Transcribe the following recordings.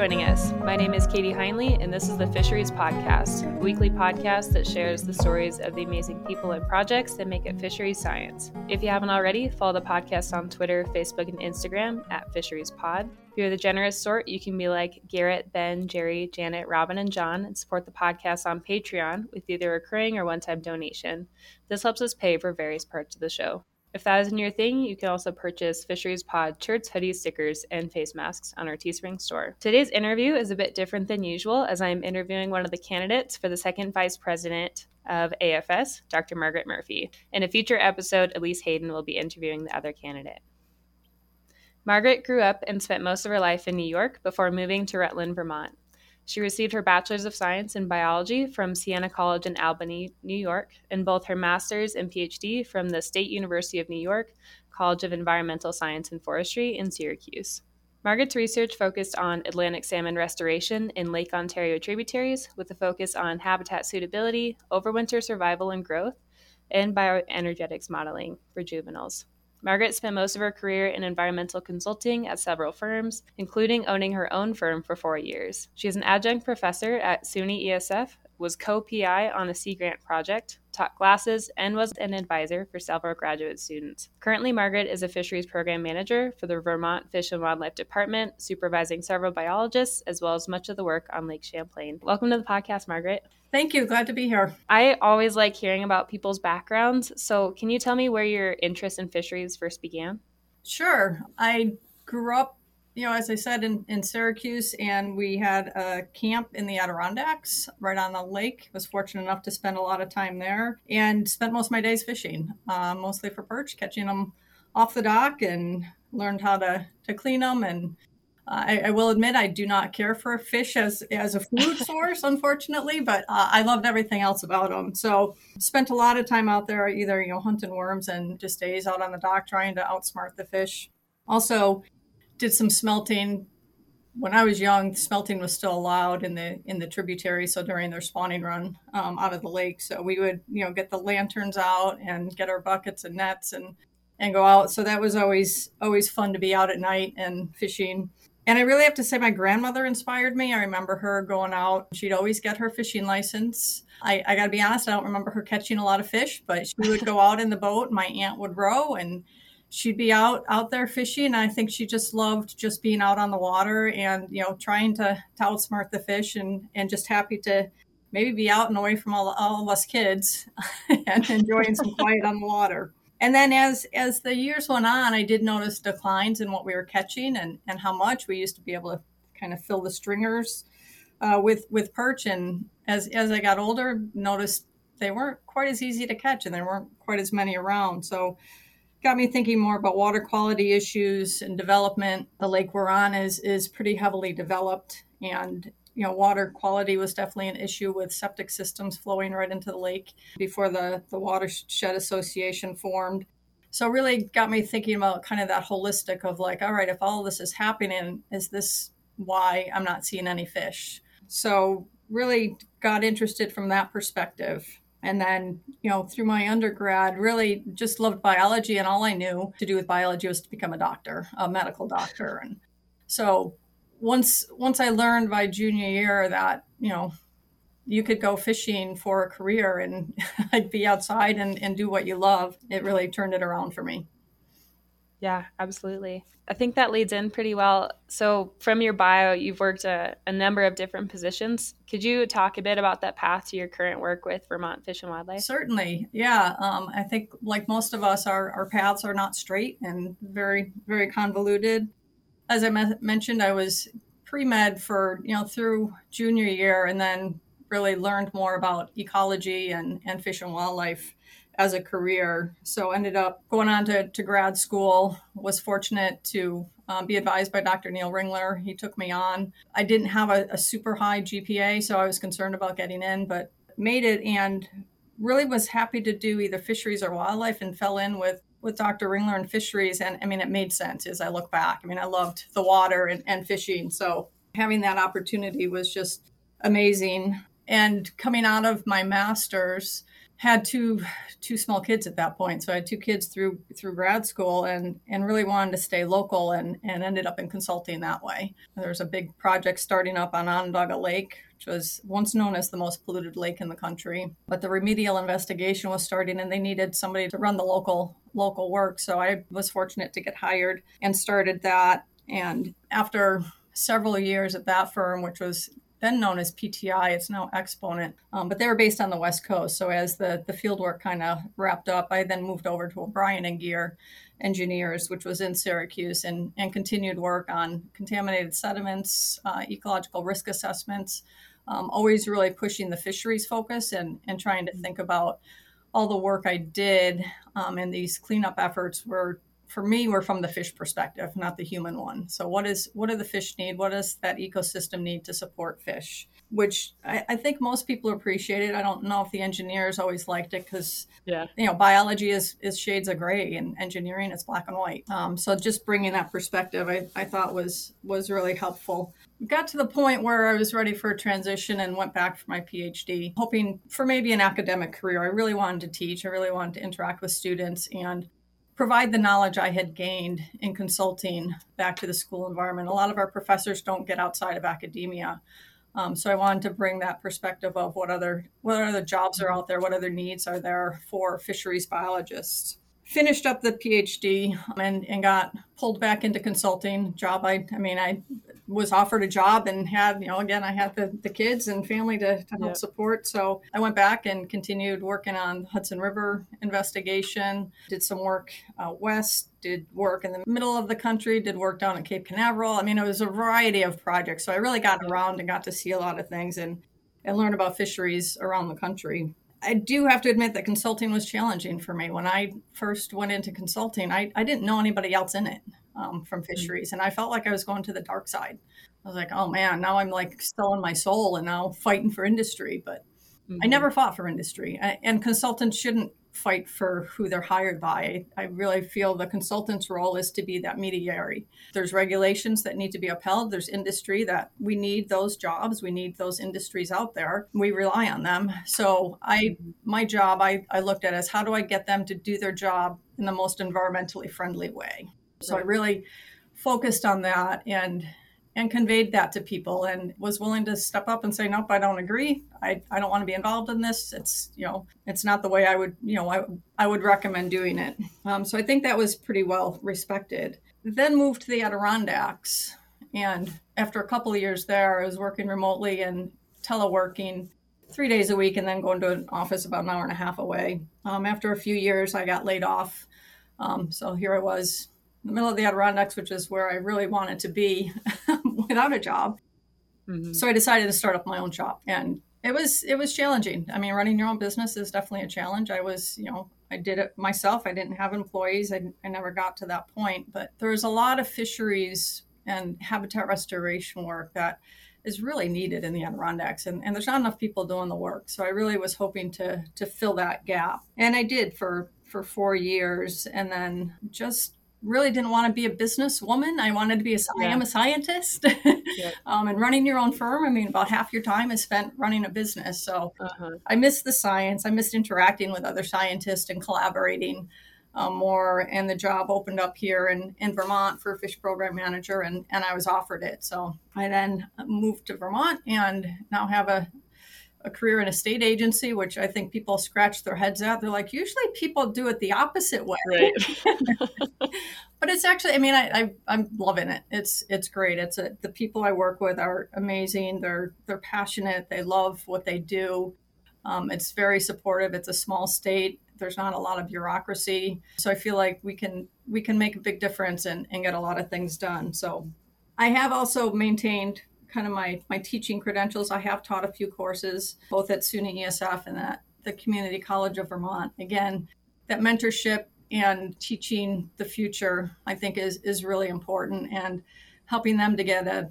joining us. My name is Kadie Heinle, and this is the Fisheries Podcast, a weekly podcast that shares the stories of the amazing people and projects that make it fisheries science. If you haven't already, follow the podcast on Twitter, Facebook, and Instagram at Fisheries Pod. If you're the generous sort, you can be like Garrett, Ben, Jerry, Janet, Robin, and John and support the podcast on Patreon with either a recurring or one time donation. This helps us pay for various parts of the show. If that isn't your thing, you can also purchase Fisheries Pod shirts, hoodies, stickers, and face masks on our Teespring store. Today's interview is a bit different than usual as I am interviewing one of the candidates for the second vice president of AFS, Dr. Margaret Murphy. In a future episode, Elise Hayden will be interviewing the other candidate. Margaret grew up and spent most of her life in New York before moving to Rutland, Vermont. She received her Bachelor's of Science in Biology from Siena College in Albany, New York, and both her Master's and PhD from the State University of New York College of Environmental Science and Forestry in Syracuse. Margaret's research focused on Atlantic salmon restoration in Lake Ontario tributaries with a focus on habitat suitability, overwinter survival and growth, and bioenergetics modeling for juveniles. Margaret spent most of her career in environmental consulting at several firms, including owning her own firm for four years. She is an adjunct professor at SUNY ESF, was co PI on a Sea Grant project, taught classes, and was an advisor for several graduate students. Currently, Margaret is a fisheries program manager for the Vermont Fish and Wildlife Department, supervising several biologists as well as much of the work on Lake Champlain. Welcome to the podcast, Margaret. Thank you. Glad to be here. I always like hearing about people's backgrounds. So, can you tell me where your interest in fisheries first began? Sure. I grew up, you know, as I said, in, in Syracuse, and we had a camp in the Adirondacks right on the lake. Was fortunate enough to spend a lot of time there and spent most of my days fishing, uh, mostly for perch, catching them off the dock and learned how to, to clean them and I, I, will admit I do not care for fish as as a food source, unfortunately, but uh, I loved everything else about them. So spent a lot of time out there, either you know hunting worms and just days out on the dock trying to outsmart the fish. Also, did some smelting. When I was young, smelting was still allowed in the in the tributary. So during their spawning run um, out of the lake, so we would you know get the lanterns out and get our buckets and nets and and go out. So that was always always fun to be out at night and fishing and I really have to say, my grandmother inspired me. I remember her going out. She'd always get her fishing license. I, I got to be honest, I don't remember her catching a lot of fish, but she would go out in the boat. My aunt would row, and she'd be out out there fishing. And I think she just loved just being out on the water and you know trying to, to outsmart the fish, and and just happy to maybe be out and away from all, all of us kids and enjoying some quiet on the water and then as as the years went on i did notice declines in what we were catching and and how much. We used to be able to kind of fill the stringers uh, with with perch. And as as i got older noticed they weren't quite as easy to catch and there weren't quite as many around. So got me thinking more about water quality issues and development. The lake we're on is is pretty heavily developed and you know, water quality was definitely an issue with septic systems flowing right into the lake before the, the Watershed Association formed. So really got me thinking about kind of that holistic of like, all right, if all this is happening, is this why I'm not seeing any fish? So really got interested from that perspective. And then, you know, through my undergrad, really just loved biology. And all I knew to do with biology was to become a doctor, a medical doctor. And so once once I learned by junior year that you know you could go fishing for a career and like be outside and, and do what you love, it really turned it around for me. Yeah, absolutely. I think that leads in pretty well. So, from your bio, you've worked a, a, number of different positions. Could you talk a bit about that path to your current work with Vermont Fish and Wildlife? Certainly. Yeah. Um, I think, like most of us, our, our paths are not straight and very, very convoluted as I me- mentioned, I was pre med for you know through junior year, and then really learned more about ecology and and fish and wildlife as a career. So ended up going on to, to grad school. Was fortunate to um, be advised by Dr. Neil Ringler. He took me on. I didn't have a, a super high GPA, so I was concerned about getting in, but made it and really was happy to do either fisheries or wildlife and fell in with with Dr. Ringler and fisheries. And I mean, it made sense as I look back. I mean, I loved the water and, and fishing. So having that opportunity was just amazing. And coming out of my master's, had two two small kids at that point. So I had two kids through through grad school and and really wanted to stay local and and ended up in consulting that way. There was a big project starting up on Onondaga Lake, which was once known as the most polluted lake in the country. But the remedial investigation was starting and they needed somebody to run the local local work. So I was fortunate to get hired and started that. And after several years at that firm, which was then known as PTI. It's now Exponent, um, but they were based on the West Coast. So as the the field work kind of wrapped up, I then moved over to O'Brien and Gere Engineers, which was in Syracuse, and and continued work on contaminated sediments, uh, ecological risk assessments. Um, always really pushing the fisheries focus and and trying to think about all the work I did um, and these cleanup efforts were for me we're from the fish perspective not the human one. So what is what do the fish need? What does that ecosystem need to support fish? Which I, I think most people appreciate it. I don't know if the engineers always liked it because yeah. you know biology is is shades of gray and engineering is black and white. Um, so just bringing that perspective I, I thought was was really helpful. Got to the point where I was ready for a transition and went back for my PhD, hoping for maybe an academic career. I really wanted to teach, I really wanted to interact with students. And provide the knowledge I had gained in consulting back to the school environment. A lot of our professors don't get outside of academia. Um, so I wanted to bring that perspective of what other what other jobs are out there, what other needs are there for fisheries biologists. Finished up the PhD and, and got pulled back into consulting job. I, I mean, I was offered a job and had, you know, again, I had the, the kids and family to, to help yeah. support. So I went back and continued working on the Hudson River investigation, did some work out west, did work in the middle of the country, did work down at Cape Canaveral. I mean, it was a variety of projects. So I really got around and got to see a lot of things and, and learn about fisheries around the country. I do have to admit that consulting was challenging for me. When I first went into consulting, I, I didn't know anybody else in it um, from mm-hmm. fisheries. And I felt like I was going to the dark side. I was like, oh man, now I'm like selling my soul and now fighting for industry. But mm-hmm. I never fought for industry. I, and consultants shouldn't fight for who they're hired by. I really feel the consultant's role is to be that mediary. There's regulations that need to be upheld. There's industry that we need those jobs. We need those industries out there. We rely on them. So I mm-hmm. my job I, I looked at as how do I get them to do their job in the most environmentally friendly way. So I really focused on that and and conveyed that to people and was willing to step up and say nope i don't agree. I, I don't want to be involved in this. It's you know it's not the way i would you know i, I would recommend doing it. Um, so i think that was pretty well respected. Then moved to the adirondacks and after a couple of years there i was working remotely and teleworking three days a week and then going to an office about an hour and a half away. Um, after a few years i got laid off. Um, so here i was the middle of the Adirondacks, which is where I really wanted to be without a job. Mm-hmm. So I decided to start up my own shop, and it was it was challenging. I mean, running your own business is definitely a challenge. I was, you know, I did it myself. I didn't have employees. I, I never got to that point, but there's a lot of fisheries and habitat restoration work that is really needed in the Adirondacks, and, and there's not enough people doing the work. So I really was hoping to to fill that gap, and I did for for four years, and then just really didn't want to be a businesswoman. I wanted to be a, yeah. I am a scientist. yeah. um, and running your own firm, I mean, about half your time is spent running a business. So uh-huh. I missed the science. I missed interacting with other scientists and collaborating um, more. And the job opened up here in, in Vermont for fish program manager, and, and I was offered it. So I then moved to Vermont and now have a a career in a state agency, which I think people scratch their heads at. They're like, usually people do it the opposite way. Right. but it's actually, I mean, I, I am loving it. It's it's great. It's a, the people I work with are amazing. They're they're passionate. They love what they do. Um, it's very supportive. It's a small state. There's not a lot of bureaucracy, so I feel like we can we can make a big difference and, and get a lot of things done. So I have also maintained kind of my my teaching credentials. I have taught a few courses both at SUNY ESF and at the Community College of Vermont. Again, that mentorship and teaching the future, I think, is is really important and helping them to get a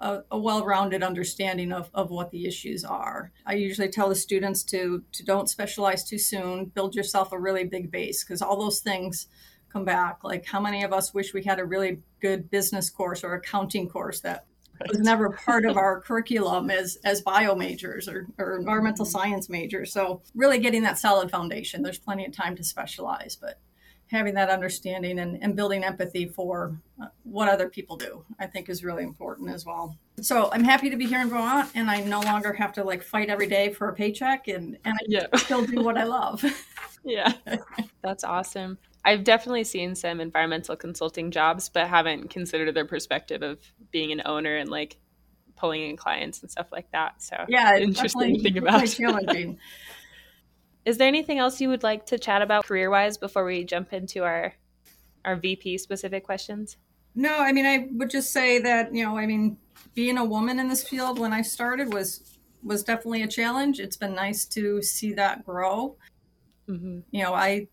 a, a, well-rounded understanding of, of what the issues are. I usually tell the students to to don't specialize too soon. Build yourself a really big base because all those things come back. Like how many of us wish we had a really good business course or accounting course that Right. was never part of our curriculum as as bio majors or, or environmental science majors. So really getting that solid foundation. There's plenty of time to specialize, but having that understanding and, and building empathy for uh, what other people do, I think is really important as well. So I'm happy to be here in Vermont and I no longer have to like fight every day for a paycheck and, and I yeah. still do what I love. yeah. That's awesome. I've definitely seen some environmental consulting jobs, but haven't considered their perspective of being an owner and like pulling in clients and stuff like that. So yeah, interesting to think about. Challenging. Is there anything else you would like to chat about career wise before we jump into our our VP specific questions? No, I mean I would just say that, you know, I mean, being a woman in this field when I started was was definitely a challenge. It's been nice to see that grow. Mm-hmm. You know, I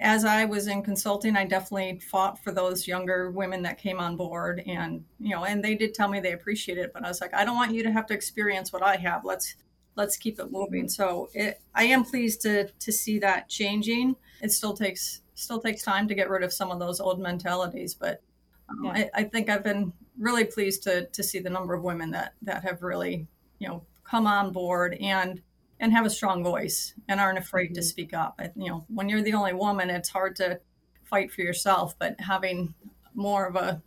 as I was in consulting, I definitely fought for those younger women that came on board and, you know, and they did tell me they appreciate it, but I was like, I don't want you to have to experience what I have. Let's let's keep it moving. So it, I am pleased to to see that changing. It still takes still takes time to get rid of some of those old mentalities, but um, yeah. I, I, think I've been really pleased to to see the number of women that that have really you know come on board and and have a strong voice and aren't afraid mm-hmm. to speak up. I, you know, when you're the only woman, it's hard to fight for yourself, but having more of a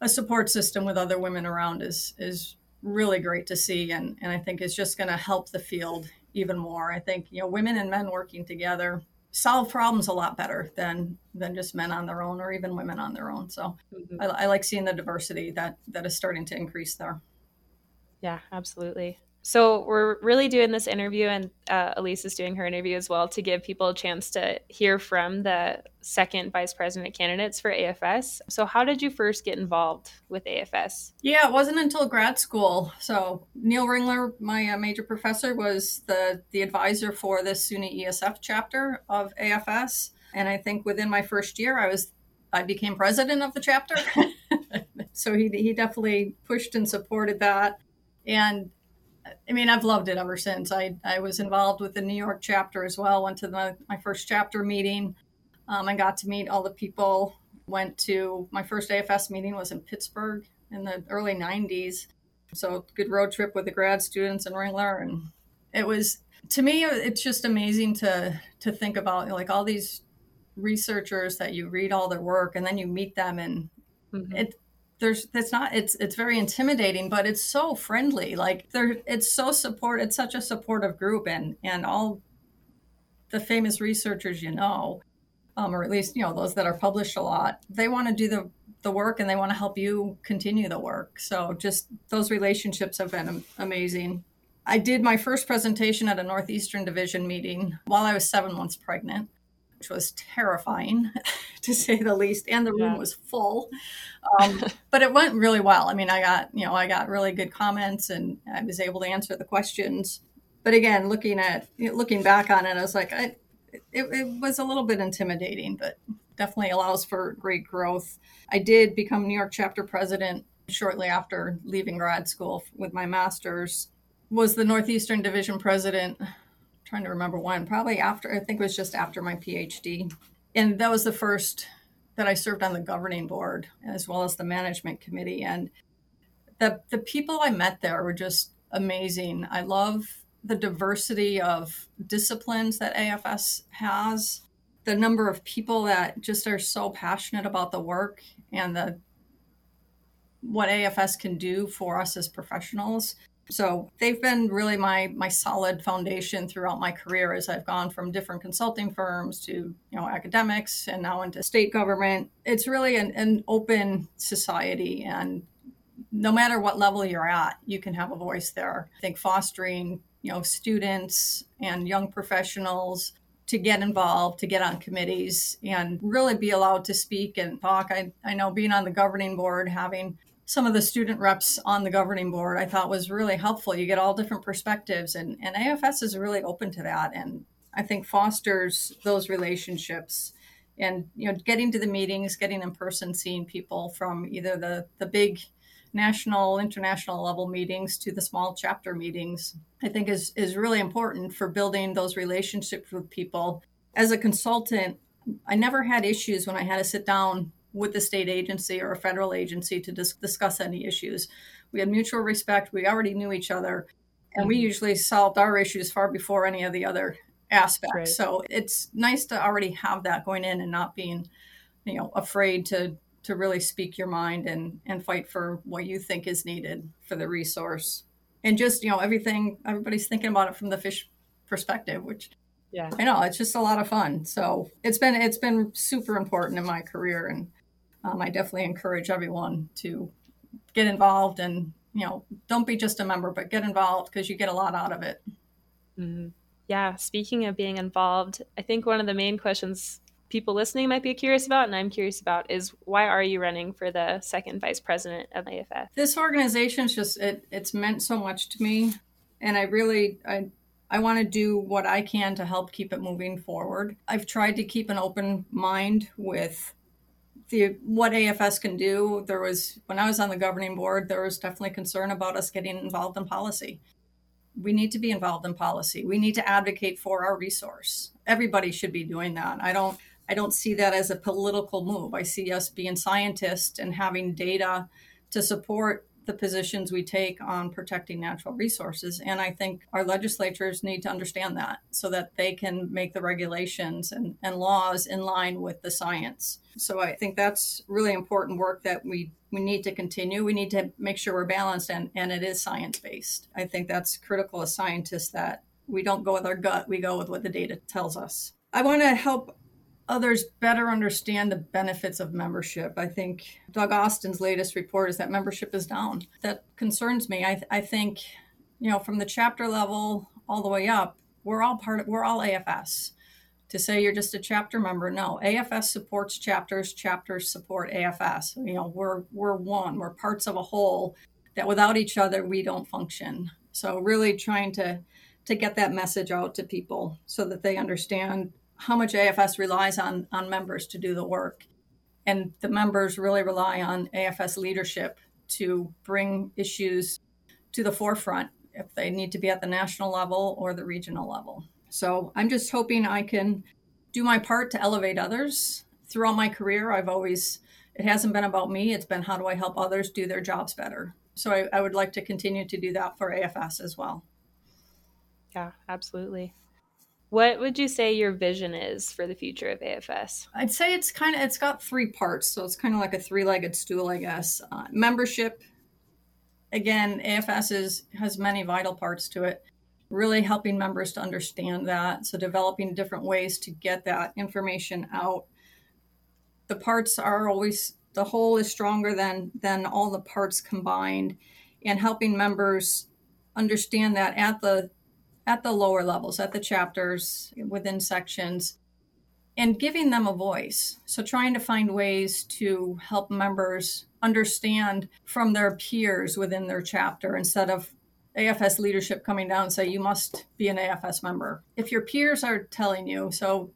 a support system with other women around is is really great to see and, and I think is just going to help the field even more. I think, you know, women and men working together solve problems a lot better than than just men on their own or even women on their own. So mm-hmm. I, I like seeing the diversity that that is starting to increase there. Yeah, absolutely. So we're really doing this interview, and uh, Elise is doing her interview as well to give people a chance to hear from the second vice president candidates for AFS. So how did you first get involved with AFS? Yeah, it wasn't until grad school. So Neil Ringler, my uh, major professor, was the the advisor for the SUNY ESF chapter of AFS, and I think within my first year, I was I became president of the chapter. so he he definitely pushed and supported that. And I mean, I've loved it ever since. I, I was involved with the New York chapter as well. Went to the, my first chapter meeting. Um, I got to meet all the people. Went to my first AFS meeting was in Pittsburgh in the early '90s. So good road trip with the grad students and Ringler, and it was to me it's just amazing to to think about like all these researchers that you read all their work and then you meet them and mm-hmm. it there's not it's it's very intimidating but it's so friendly. Like there it's so support it's such a supportive group and and all the famous researchers you know um, or at least you know those that are published a lot they want to do the the work and they want to help you continue the work. So just those relationships have been amazing. I did my first presentation at a northeastern division meeting while i was seven months pregnant which was terrifying to say the least. And the room yeah. was full. Um, but it went really well. I mean, I got, you know, I got really good comments and I was able to answer the questions. But again, looking at, looking back on it, I was like, I, it, it was a little bit intimidating, but definitely allows for great growth. I did become New York chapter president shortly after leaving grad school with my master's was the northeastern division president trying to remember when, probably after, I think it was just after my PhD. And that was the first that I served on the governing board as well as the management committee. And the, the people I met there were just amazing. I love the diversity of disciplines that AFS has, the number of people that just are so passionate about the work and the what AFS can do for us as professionals. So they've been really my my solid foundation throughout my career as I've gone from different consulting firms to you know academics and now into state government. It's really an, an open society and no matter what level you're at, you can have a voice there. I think fostering, you know, students and young professionals to get involved, to get on committees and really be allowed to speak and talk. I, I know being on the governing board, having some of the student reps on the governing board I thought was really helpful. You get all different perspectives, and, and AFS is really open to that. And I think fosters those relationships and you know getting to the meetings getting in person seeing people from either the the big national international level meetings to the small chapter meetings i think is is really important for building those relationships with people as a consultant i never had issues when i had to sit down with the state agency or a federal agency to dis- discuss any issues. We had mutual respect. We already knew each other, and we mm-hmm. usually solved our issues far before any of the other aspects. Right. So it's nice to already have that going in and not being, you know, afraid to to really speak your mind and and fight for what you think is needed for the resource. And just you know everything everybody's thinking about it from the fish perspective, which yeah i know it's just a lot of fun so it's been it's been super important in my career and um, i definitely encourage everyone to get involved and you know don't be just a member but get involved because you get a lot out of it mm-hmm. yeah speaking of being involved i think one of the main questions people listening might be curious about and i'm curious about is why are you running for the second vice president of AFS? this organization is just it, it's meant so much to me and i really i I want to do what I can to help keep it moving forward. I've tried to keep an open mind with the what AFS can do. There was when I was on the governing board, there was definitely concern about us getting involved in policy. We need to be involved in policy. We need to advocate for our resource. Everybody should be doing that. I don't I don't see that as a political move. I see us being scientists and having data to support the positions we take on protecting natural resources. And I think our legislatures need to understand that so that they can make the regulations and, and laws in line with the science. So I think that's really important work that we, we need to continue. We need to make sure we're balanced and, and it is science based. I think that's critical as scientists that we don't go with our gut, we go with what the data tells us. I want to help others better understand the benefits of membership. I think Doug Austin's latest report is that membership is down. That concerns me. I, I think, you know, from the chapter level all the way up, we're all part of, we're all AFS. To say you're just a chapter member, no. AFS supports chapters, chapters support AFS. You know, we're we're one, we're parts of a whole that without each other we don't function. So really trying to to get that message out to people so that they understand how much AFS relies on on members to do the work, and the members really rely on AFS leadership to bring issues to the forefront if they need to be at the national level or the regional level. So I'm just hoping I can do my part to elevate others. Throughout my career, I've always, it hasn't been about me, it's been how do I help others do their jobs better. So I, I would like to continue to do that for AFS as well. Yeah, absolutely. What would you say your vision is for the future of AFS? I'd say it's kind of it's got three parts, so it's kind of like a three-legged stool, I guess. Uh, membership, again, AFS is has many vital parts to it. Really helping members to understand that, so developing different ways to get that information out. The parts are always the whole is stronger than than all the parts combined, and helping members understand that at the at the lower levels, at the chapters, within sections, and giving them a voice. So, trying to find ways to help members understand from their peers within their chapter instead of AFS leadership coming down and say, you must be an AFS member. If your peers are telling you, so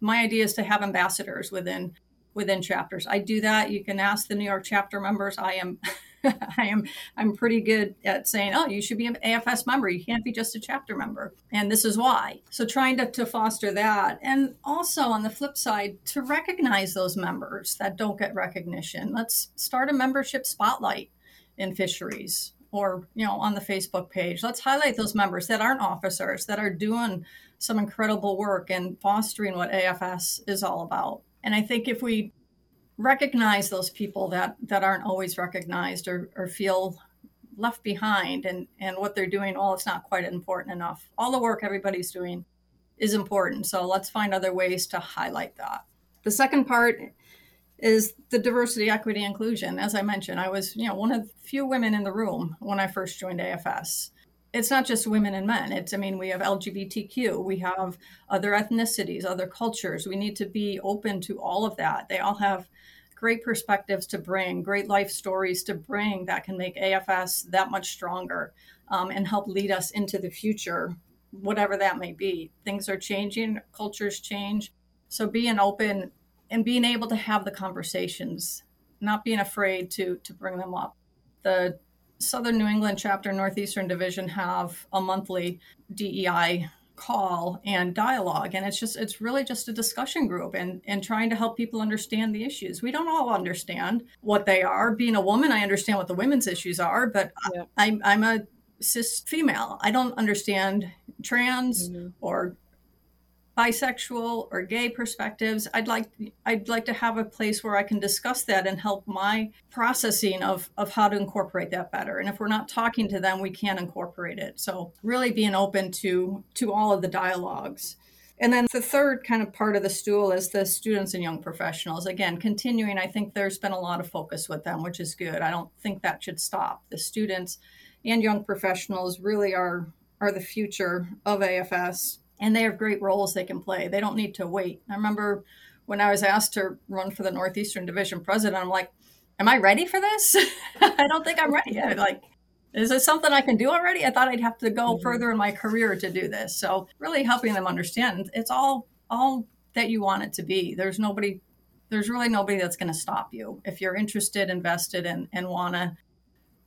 my idea is to have ambassadors within within chapters. I do that. You can ask the New York chapter members. I am I am I'm pretty good at saying, oh, you should be an AFS member. You can't be just a chapter member. And this is why. So trying to, to foster that. And also on the flip side, to recognize those members that don't get recognition. Let's start a membership spotlight in fisheries or you know on the facebook page let's highlight those members that aren't officers that are doing some incredible work and fostering what afs is all about and i think if we recognize those people that that aren't always recognized or, or feel left behind and and what they're doing well it's not quite important enough. All the work everybody's doing is important so let's find other ways to highlight that. The second part is the diversity equity inclusion. As i mentioned i was you know one of the few women in the room when i first joined afs it's not just women and men it's i mean we have lgbtq we have other ethnicities other cultures we need to be open to all of that they all have great perspectives to bring, great life stories to bring that can make AFS that much stronger um, and help lead us into the future, whatever that may be. Things are changing, cultures change. So being open and being able to have the conversations, not being afraid to to bring them up. The Southern New England chapter, Northeastern Division have a monthly DEI call and dialogue and it's just it's really just a discussion group and and trying to help people understand the issues we don't all understand what they are being a woman i understand what the women's issues are but yeah. I, I'm, I'm a cis female i don't understand trans mm-hmm. or bisexual or gay perspectives i'd like i'd like to have a place where i can discuss that and help my processing of of how to incorporate that better and if we're not talking to them we can't incorporate it so really being open to to all of the dialogues and then the third kind of part of the stool is the students and young professionals. Again, continuing, I think there's been a lot of focus with them, which is good. I don't think that should stop. The students and young professionals really are are the future of AFS and they have great roles they can play. They don't need to wait. I remember when I was asked to run for the Northeastern Division president, I'm like, am I ready for this? I don't think I'm ready yet. Like, is this something I can do already? I thought I'd have to go mm-hmm. further in my career to do this. So really helping them understand it's all all that you want it to be. There's nobody there's really nobody that's going to stop you if you're interested, invested, and and want to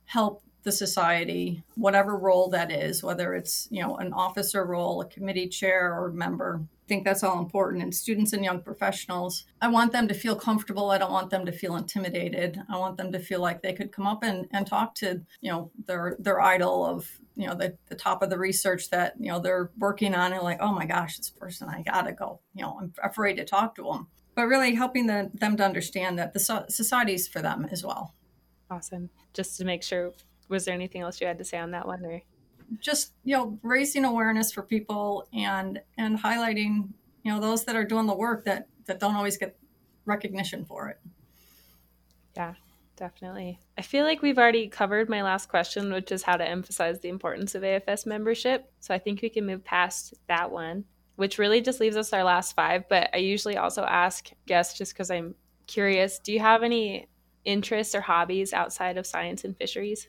help the society, whatever role that is, whether it's you know an officer role, a committee chair, or member. I think that's all important. And students and young professionals, I want them to feel comfortable. I don't want them to feel intimidated. I want them to feel like they could come up and, and talk to you know their their idol of you know the, the top of the research that you know they're working on and like oh my gosh this person I gotta go you know I'm afraid to talk to them but really helping the, them to understand that the so- society's for them as well awesome just to make sure was there anything else you had to say on that one or? Just you know raising awareness for people and and highlighting you know those that are doing the work that that don't always get recognition for it. Yeah definitely. I feel like we've already covered my last question which is how to emphasize the importance of afs membership. So i think we can move past that one which really just leaves us our last five but i usually also ask guests just because i'm curious do you have any interests or hobbies outside of science and fisheries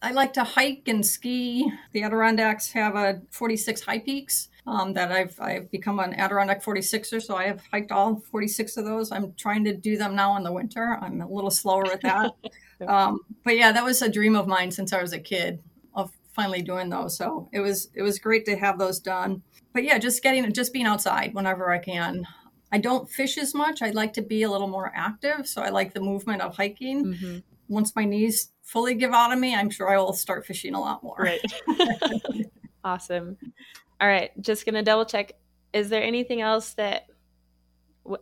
I like to hike and ski. The Adirondacks have a 46 high peaks um, that I've I've become an Adirondack 46er, so I have hiked all 46 of those. I'm trying to do them now in the winter. I'm a little slower at that. um, but yeah, that was a dream of mine since I was a kid of finally doing those. So it was it was great to have those done. But yeah, just getting just being outside whenever I can. I don't fish as much. I'd like to be a little more active, so I like the movement of hiking. Mm-hmm. Once my knees fully give out of me, I'm sure I will start fishing a lot more. Right. awesome. All right. Just going to double check. Is there anything else that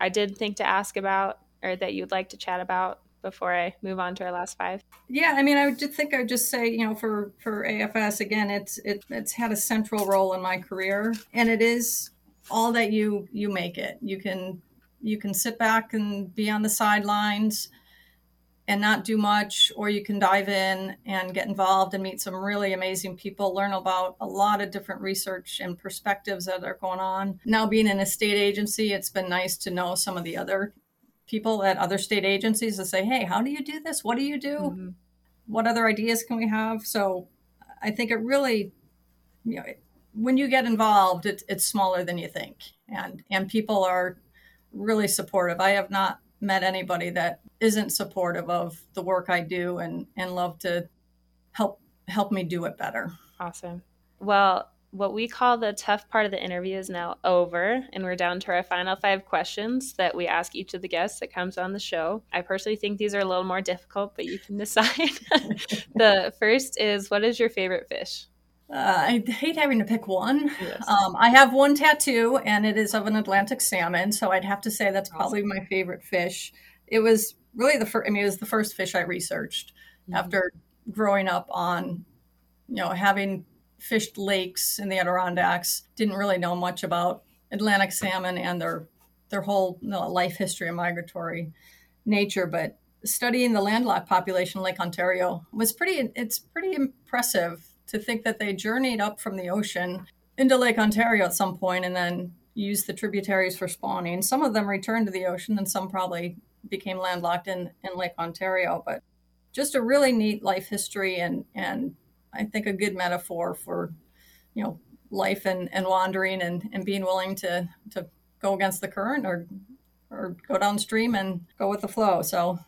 I did think to ask about or that you'd like to chat about before I move on to our last five? Yeah, I mean, I would just think I would just say, you know, for for AFS again, it's it, it's had a central role in my career, and it is all that you you make it. You can you can sit back and be on the sidelines and not do much, or you can dive in and get involved and meet some really amazing people, learn about a lot of different research and perspectives that are going on. Now, being in a state agency, it's been nice to know some of the other people at other state agencies to say, hey, how do you do this? What do you do? Mm-hmm. What other ideas can we have? So I think it really, you know, when you get involved, it, it's smaller than you think. And, and people are really supportive. I have not met anybody that isn't supportive of the work I do and and love to help help me do it better. Awesome. Well, what we call the tough part of the interview is now over, and we're down to our final five questions that we ask each of the guests that comes on the show. I personally think these are a little more difficult, but you can decide. the first is What is your favorite fish? Uh, I hate having to pick one. Yes. Um, I have one tattoo, and it is of an Atlantic salmon, so I'd have to say that's probably my favorite fish. It was really the first. I mean, it was the first fish I researched mm-hmm. after growing up on, you know, having fished lakes in the Adirondacks. Didn't really know much about Atlantic salmon and their their whole you know, life history and migratory nature, but studying the landlocked population Lake Ontario was pretty. It's pretty impressive to think that they journeyed up from the ocean into Lake Ontario at some point and then used the tributaries for spawning. Some of them returned to the ocean and some probably became landlocked in, in Lake Ontario. But just a really neat life history and and I think a good metaphor for, you know, life and, and wandering and, and being willing to to go against the current or or go downstream and go with the flow. So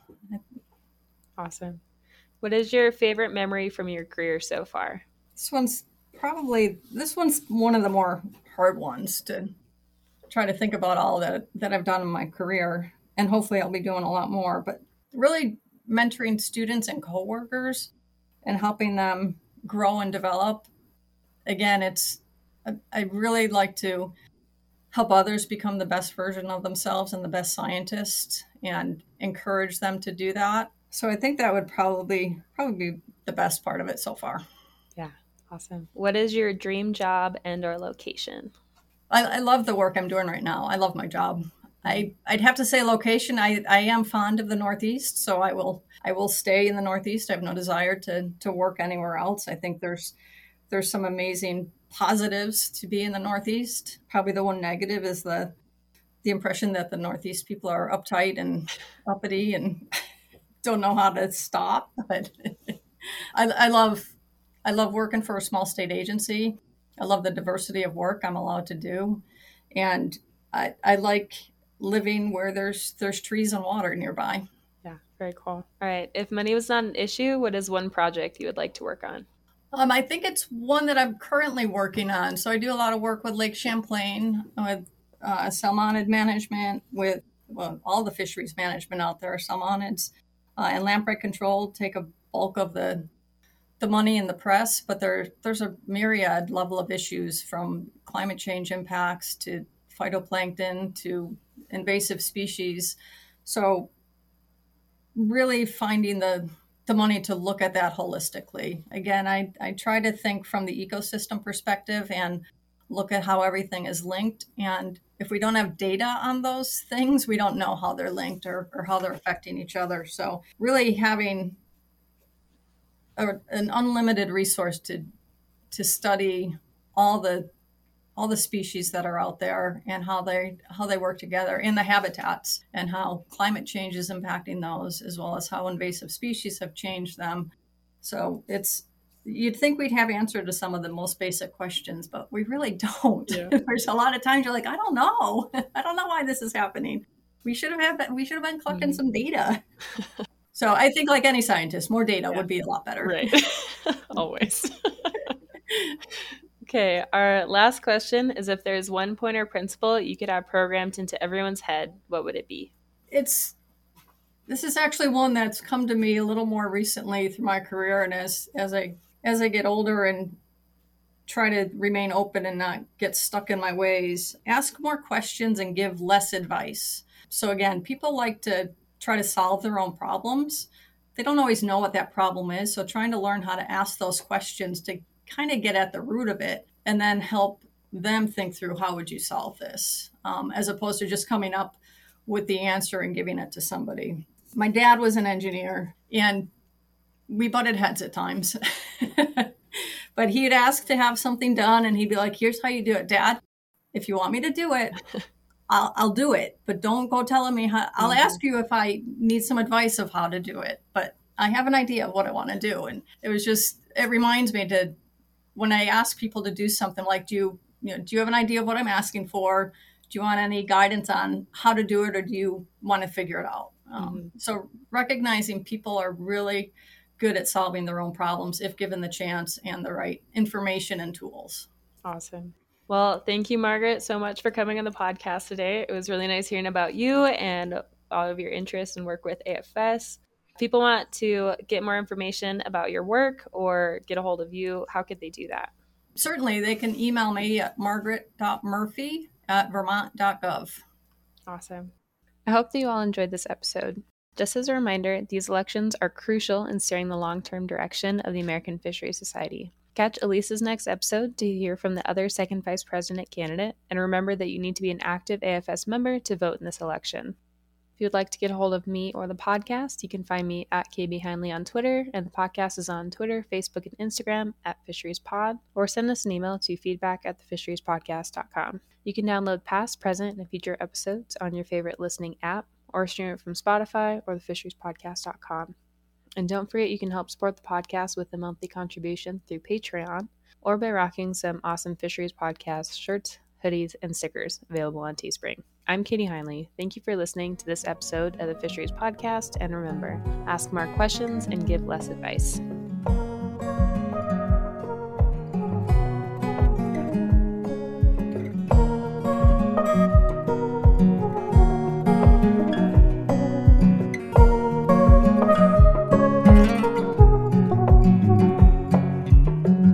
awesome. What is your favorite memory from your career so far? This one's probably this one's one of the more hard ones to try to think about all that that I've done in my career, and hopefully I'll be doing a lot more. But really, mentoring students and coworkers and helping them grow and develop. Again, it's I really like to help others become the best version of themselves and the best scientists and encourage them to do that. So I think that would probably probably be the best part of it so far. Yeah, awesome. What is your dream job and or location? I, I love the work I'm doing right now. I love my job. I, I'd have to say location. I, I am fond of the Northeast, so I will I will stay in the Northeast. I have no desire to to work anywhere else. I think there's there's some amazing positives to be in the Northeast. Probably the one negative is the the impression that the Northeast people are uptight and uppity and don't know how to stop. But I, I love I love working for a small state agency. I love the diversity of work I'm allowed to do, and I, I like living where there's there's trees and water nearby. Yeah, very cool. All right, if money was not an issue, what is one project you would like to work on? Um, I think it's one that I'm currently working on. So I do a lot of work with Lake Champlain, with uh, salmonid management, with well, all the fisheries management out there, salmonids, uh, and lamprey control take a bulk of the the money in the press. But there there's a myriad level of issues from climate change impacts to phytoplankton to invasive species. So really finding the the money to look at that holistically. Again, I, I try to think from the ecosystem perspective and look at how everything is linked. And if we don't have data on those things, we don't know how they're linked or, or how they're affecting each other. So, really having a, an unlimited resource to to study all the all the species that are out there and how they how they work together in the habitats and how climate change is impacting those as well as how invasive species have changed them. So it's you'd think we'd have answer to some of the most basic questions but we really don't. Yeah. there's a lot of times you're like i don't know. I don't know why this is happening. We should have had we should have been collecting mm-hmm. some data so i think like any scientist more data yeah. would be a lot better right always Okay, our last question is if there's one pointer principle you could have programmed into everyone's head, what would it be? It's this is actually one that's come to me a little more recently through my career and as as I as I get older and try to remain open and not get stuck in my ways, ask more questions and give less advice. So again, people like to try to solve their own problems. They don't always know what that problem is, so trying to learn how to ask those questions to kind of get at the root of it and then help them think through how would you solve this um, as opposed to just coming up with the answer and giving it to somebody. My dad was an engineer and we butted heads at times. But he'd ask to have something done and he'd be like here's how you do it dad. If you want me to do it I'll, I'll do it but don't go telling me how i'll mm-hmm. ask you if i need some advice of how to do it but i have an idea of what i want to do and it was just it reminds me to when I ask people to do something like, do you, you know, do you have an idea of what I'm asking for? Do you want any guidance on how to do it, or do you want to figure it out? Um, mm-hmm. So recognizing people are really good at solving their own problems if given the chance and the right information and tools. Awesome. Well, thank you, Margaret, so much for coming on the podcast today. It was really nice hearing about you and all of your interests and work with AFS If people want to get more information about your work or get a hold of you, how could they do that? Certainly, they can email me at margaret.murphy at vermont.gov. Awesome. I hope that you all enjoyed this episode. Just as a reminder, these elections are crucial in steering the long term direction of the American Fisheries Society. Catch Elise's next episode to hear from the other second vice president candidate, and remember that you need to be an active AFS member to vote in this election. If you'd like to get a hold of me or the podcast, you can find me at KB Heinle on Twitter, and the podcast is on Twitter, Facebook, and Instagram at Fisheries Pod, or send us an email to feedback at thefisheriespodcast.com. You can download past, present, and future episodes on your favorite listening app, or stream it from Spotify or thefisheriespodcast.com. And don't forget you can help support the podcast with a monthly contribution through Patreon or by rocking some awesome Fisheries Podcast shirts, hoodies, and stickers available on Teespring. I'm Kadie Heinle. Thank you for listening to this episode of the Fisheries Podcast. And remember, ask more questions and give less advice.